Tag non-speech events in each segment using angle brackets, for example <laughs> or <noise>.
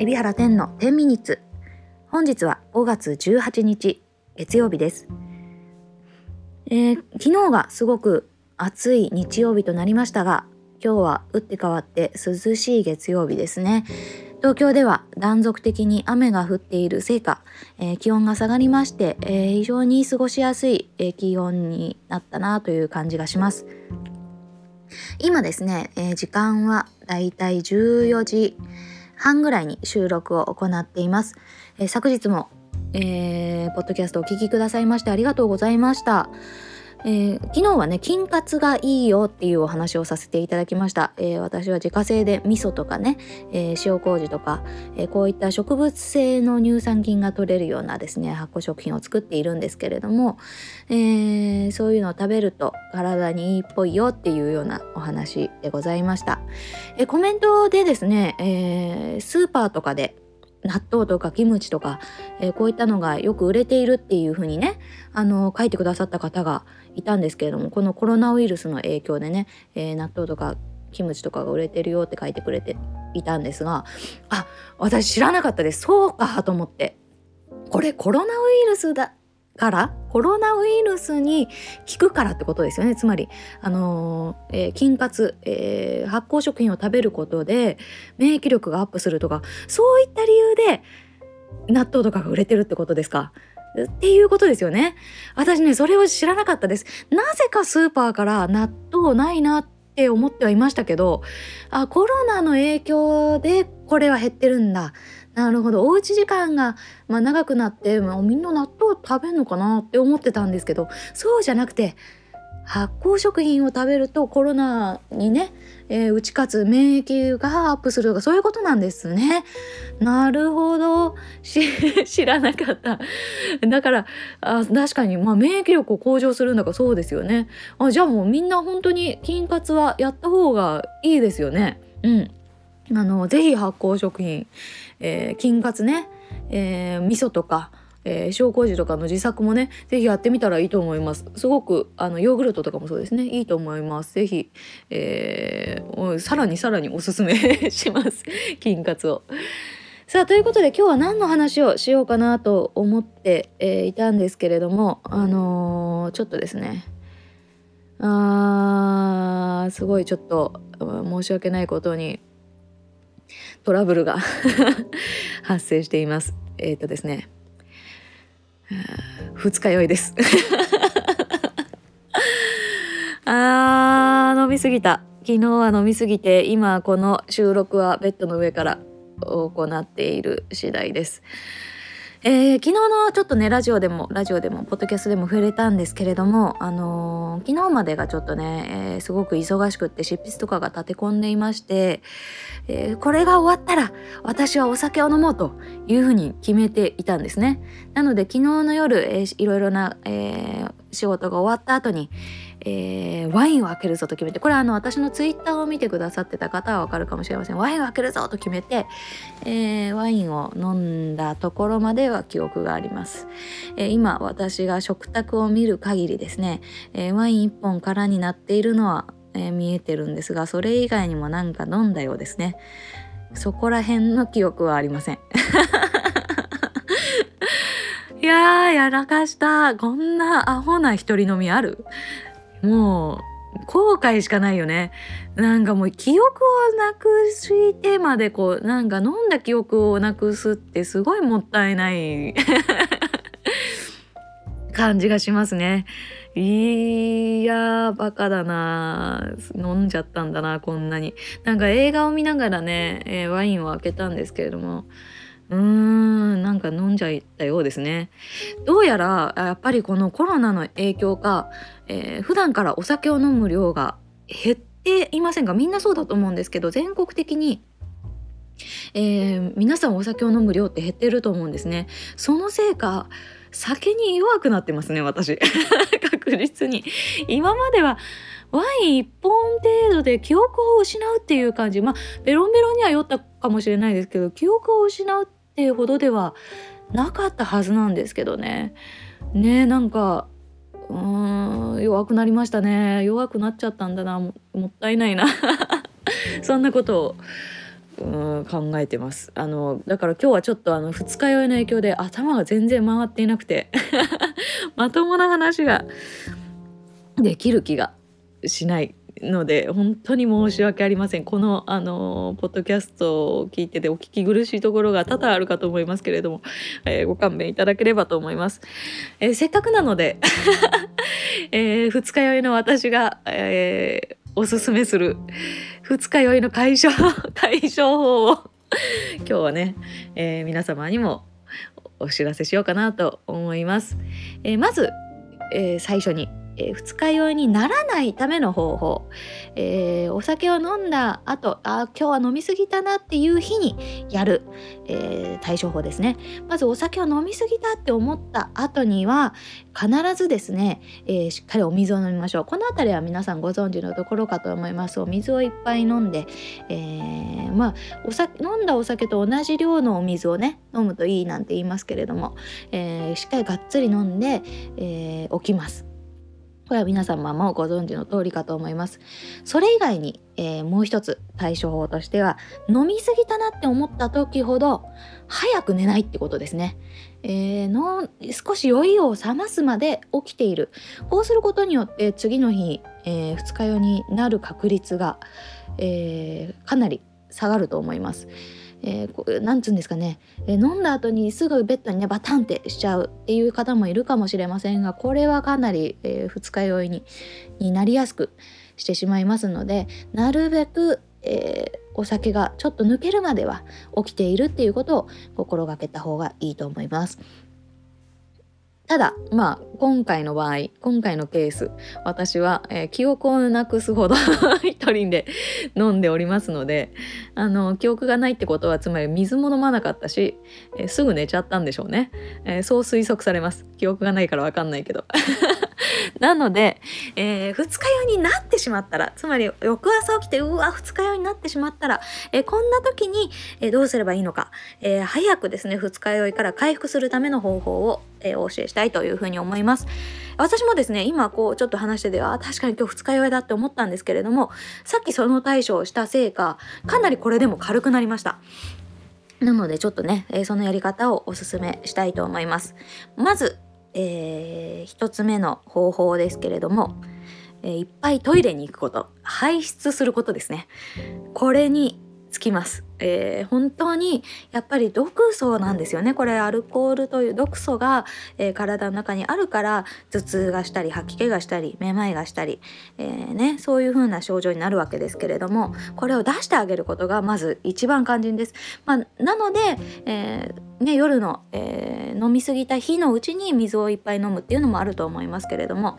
海老原天の10ミニッツ本日は5月18日月曜日です、えー、昨日がすごく暑い日曜日となりましたが今日は打って変わって涼しい月曜日ですね。東京では断続的に雨が降っているせいか、えー、気温が下がりまして、えー、非常に過ごしやすい、え、気温になったなという感じがします。今ですね、え時間はだいたい14時半ぐらいに収録を行っています。えー、昨日も、えー、ポッドキャストお聞きくださいましてありがとうございました。えー、昨日はね金カツがいいよっていうお話をさせていただきました、えー、私は自家製で味噌とかね、えー、塩麹とか、えこういった植物性の乳酸菌が取れるようなですね発酵食品を作っているんですけれども、えそういうのを食べると体にいいっぽいよっていうようなお話でございました、えコメントでですね、えスーパーとかで納豆とかキムチとか、えー、こういったのがよく売れているっていうふうにねあの書いてくださった方がいたんですけれどもこのコロナウイルスの影響でね、えー、納豆とかキムチとかが売れてるよって書いてくれていたんですがあ私知らなかったです。そうかと思って。これコロナウイルスだからコロナウイルスに効くからってことですよねつまり、あのー、えー、菌活、えー、発酵食品を食べることで免疫力がアップするとかそういった理由で納豆とかが売れてるってことですか？っていうことですよね。私ねそれを知らなかったです。なぜかスーパーから納豆ないなって思ってはいましたけどあコロナの影響でこれは減ってるんだなるほどおうち時間が、まあ、長くなって、まあ、みんな納豆食べんのかなって思ってたんですけどそうじゃなくて発酵食品を食べるとコロナにね、えー、打ち勝つ免疫がアップするとかそういうことなんですね。なるほど <laughs> 知らなかった。だからあ確かに、まあ、免疫力を向上するんだからそうですよね。あじゃあもうみんな本当に菌活はやった方がいいですよね。うん。あのぜひ発酵食品、えー、金カツね、えー、味噌とか、えー、塩麹とかの自作もねぜひやってみたらいいと思います。すごくあのヨーグルトとかもそうですね。いいと思います。ぜひ、えー、さらにさらにおすすめ <laughs> します。金カツを。さあということで今日は何の話をしようかなと思って、えー、いたんですけれどもあのー、ちょっとですね。あーすごいちょっと申し訳ないことにトラブルが <laughs> 発生しています。えっ、ー、とですね、二日酔いです。<laughs> あー、飲みすぎた。昨日は飲みすぎて、今この収録はベッドの上から行っている次第です。えー、昨日のちょっとねラジオでもラジオでもポッドキャストでも触れたんですけれども、あのー、昨日までがちょっとね、えー、すごく忙しくって執筆とかが立て込んでいまして、えこれが終わったら私はお酒を飲もうというふうに決めていたんですね。なので昨日の夜、えいろいろな、え仕事が終わった後に、えー、ワインを開けるぞと決めてこれはあの私のツイッターを見てくださってた方はわかるかもしれませんワインを開けるぞと決めて、えー、ワインを飲んだところまでは記憶があります、えー、今私が食卓を見る限りですね、えワイン1本空になっているのは、え見えてるんですがそれ以外にもなんか飲んだようですね。そこら辺の記憶はありません。<laughs> いやーやらかした。こんなアホな一人飲みある？もう後悔しかないよね。なんかもう記憶をなくしてまでこうなんか飲んだ記憶をなくすってすごいもったいない <laughs> 感じがしますね。いやバカだな飲んじゃったんだなこんなに。なんか映画を見ながらね、えー、ワインを開けたんですけれどもうーんなんか飲んじゃったようですね。どうやらやっぱりこのコロナの影響か、えー、普段からお酒を飲む量が減っていませんがみんなそうだと思うんですけど全国的にえー、皆さんお酒を飲む量って減ってると思うんですね。そのせいか酒に弱くなってますね私。<laughs> 確実に。今まではワイン1本程度で記憶を失うっていう感じ。まあベロンベロンには酔ったかもしれないですけど記憶を失うっていうほどではなかったはずなんですけどね。ねなんかうーん弱くなりましたね。弱くなっちゃったんだな。もったいないな。そんなことをうん考えてます。あのだから今日はちょっとあの二日酔いの影響で頭が全然回っていなくて <laughs> まともな話ができる気がしないので本当に申し訳ありません。このあのポッドキャストを聞いててお聞き苦しいところが多々あるかと思いますけれども、えー、ご勘弁いただければと思います、えー、せっかくなので、<laughs> え、二日酔いの私が、えおすすめする二日酔いの解消解消法を今日はね、え皆様にもお知らせしようかなと思います、えまず、え最初にえー、二日酔いにならないための方法、えー、お酒を飲んだ後あ今日は飲み過ぎたなっていう日にやる、えー、対処法ですね。まずお酒を飲み過ぎたって思った後には必ずですね、えしっかりお水を飲みましょう。この辺りは皆さんご存知のところかと思います。お水をいっぱい飲んで、えまあお酒飲んだお酒と同じ量のお水をね飲むといいなんて言いますけれども、えしっかりがっつり飲んで、え起きます。これは皆様もご存知の通りかと思います。それ以外に、えー、もう一つ対処法としては飲み過ぎたなって思った時ほど早く寝ないってことですね。えー、の少し酔いを覚ますまで起きているこうすることによって次の日、えー、二日酔いになる確率が、えー、かなり下がると思います。えー、なんつうんですかね、えー、飲んだ後にすぐベッドにねバタンってしちゃうっていう方もいるかもしれませんがこれはかなり、えー、二日酔いにになりやすくしてしまいますのでなるべく、えー、お酒がちょっと抜けるまでは起きているっていうことを心がけた方がいいと思います。ただまあ今回の場合今回のケース私は、えー、記憶をなくすほど <laughs> 一人で飲んでおりますのであの記憶がないってことはつまり水も飲まなかったし、えー、すぐ寝ちゃったんでしょうね、えー、そう推測されます。記憶がないからわかんないけど。<laughs> なので、えー、二日酔いになってしまったらつまり翌朝起きてうわ二日酔いになってしまったら、えー、こんな時に、えー、どうすればいいのか、え早くですね二日酔いから回復するための方法を、えお教えしたいというふうに思います。私もですね今こうちょっと話しててあ確かに今日二日酔いだって思ったんですけれどもさっきその対処をしたせいかかなりこれでも軽くなりました。なのでちょっとね、えそのやり方をおすすめしたいと思います。まずえー、一つ目の方法ですけれども、えー、いっぱいトイレに行くこと排出することですね。これにつきます、えー、本当にやっぱり毒素なんですよねこれアルコールという毒素が、えー、体の中にあるから頭痛がしたり吐き気がしたりめまいがしたり、えー、ね、そういう風な症状になるわけですけれどもこれを出してあげることがまず一番肝心です。まあ、なので、えね、夜の、え飲み過ぎた日のうちに水をいっぱい飲むっていうのもあると思いますけれども。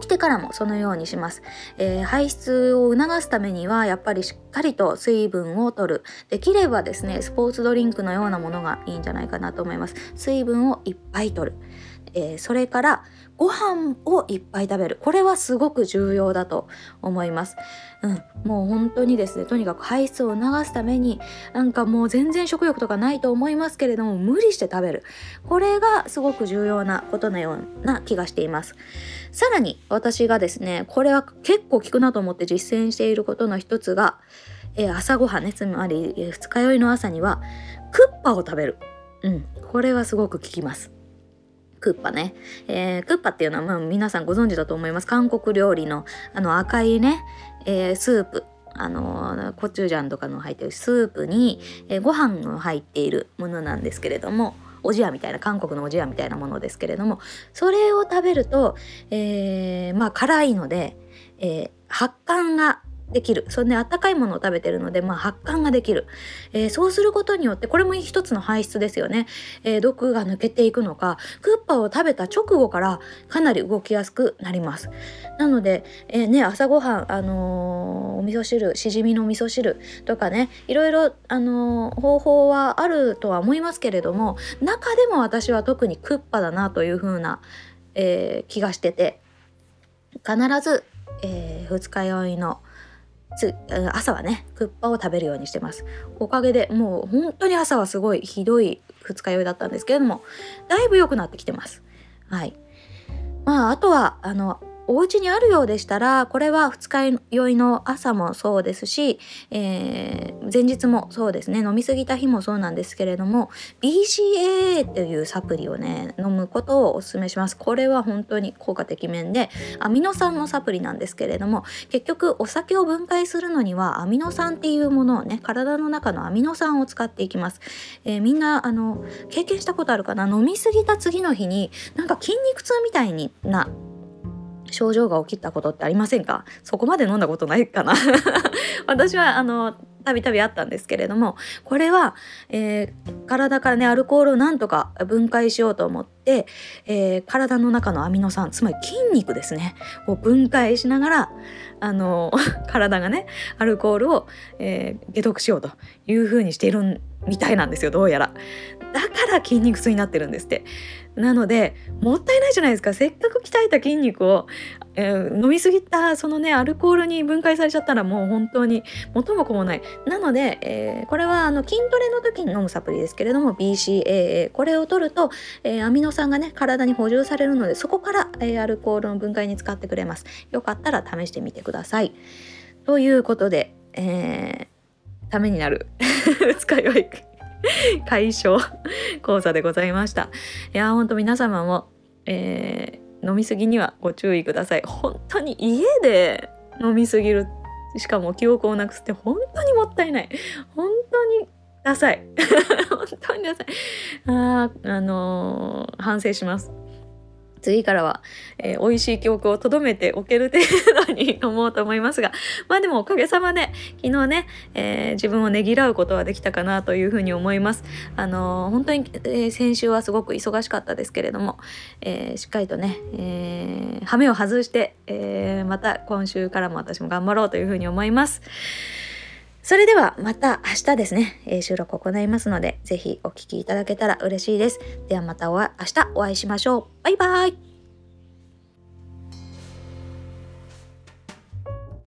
起きてからもそのようにします、えー、排出を促すためにはやっぱりしっかりと水分を取る。できればですねスポーツドリンクのようなものがいいんじゃないかなと思います。水分をいっぱい取る、えー、それからご飯をいっぱい食べる。これはすごく重要だと思います、うん、もう本当にですねとにかく排出を促すためになんかもう全然食欲とかないと思いますけれども無理して食べる。これがすごく重要なことのような気がしています。さらに私がですねこれは結構効くなと思って実践していることの一つが、えー、朝ごはんねつまり二日酔いの朝にはクッパを食べる。うん。これはすごく効きます。クッパね、えー、クッパっていうのは、まあ、皆さんご存知だと思います。韓国料理のあの赤いね、えー、スープ。あのコチュジャンとかの入ってるスープに、えー、ご飯が入っているものなんですけれどもおじやみたいな韓国のおじやみたいなものですけれどもそれを食べると、えー、まあ辛いので、えー、発汗ができる。それで温かいものを食べてるので、まあ、発汗ができる、えー、そうすることによってこれも一つの排出ですよね、えー、毒が抜けていくのかクッパを食べた直後からかなり動きやすくなります。なので、えー、ね、朝ごはん、あのお味噌汁しじみの味噌汁とかねいろいろ、あの方法はあるとは思いますけれども中でも私は特にクッパだなという風な、え気がしてて必ず、え二日酔いの朝はねクッパを食べるようにしてます。おかげでもう本当に朝はすごいひどい二日酔いだったんですけれどもだいぶ良くなってきてます。はい。まああとはあのお家にあるようでしたらこれは二日酔いの朝もそうですし、えー、前日もそうですね。飲み過ぎた日もそうなんですけれども BCAA というサプリをね飲むことをお勧めします。これは本当に効果的面でアミノ酸のサプリなんですけれども結局お酒を分解するのにはアミノ酸っていうものをね体の中のアミノ酸を使っていきます、えー、みんなあの経験したことあるかな？飲み過ぎた次の日になんか筋肉痛みたいにな症状が起きたことってありませんか？そこまで飲んだことないかな。<laughs> 私はあのたびたびあったんですけれどもこれは、えー、体からねアルコールをなんとか分解しようと思って、えー、体の中のアミノ酸つまり筋肉ですねを分解しながらあの <laughs> 体がねアルコールを、えー、解毒しようというふうにしているみたいなんですよどうやら。だから筋肉痛になってるんですって。なのでもったいないじゃないですか。せっかく鍛えた筋肉を、えー、飲み過ぎたそのねアルコールに分解されちゃったらもう本当に元も子もない。なので、えー、これはあの筋トレの時に飲むサプリですけれども BCAA これを取ると、えー、アミノ酸がね体に補充されるのでそこから、えアルコールの分解に使ってくれます。よかったら試してみてください。ということで、えためになる <laughs> 使いはい解消講座でございました。いや本当皆様も、えー、飲みすぎにはご注意ください。本当に家で飲みすぎるしかも記憶をなくすって本当にもったいない。本当にダサい。<laughs> 本当にダサい。ああのー、反省します。次からは、えー、美味しい記憶をとどめておける程度に <laughs> 思うと思いますがまあでもおかげさまで昨日ね、えー、自分をねぎらうことはできたかなというふうに思います。あのー、本当に、えー、先週はすごく忙しかったですけれども、えー、しっかりとね、えー、羽目を外して、えー、また今週からも私も頑張ろうというふうに思います。それではまた明日ですね、えー、収録行いますので、ぜひお聴きいただけたら嬉しいです。ではまたお明日お会いしましょう。バイバイ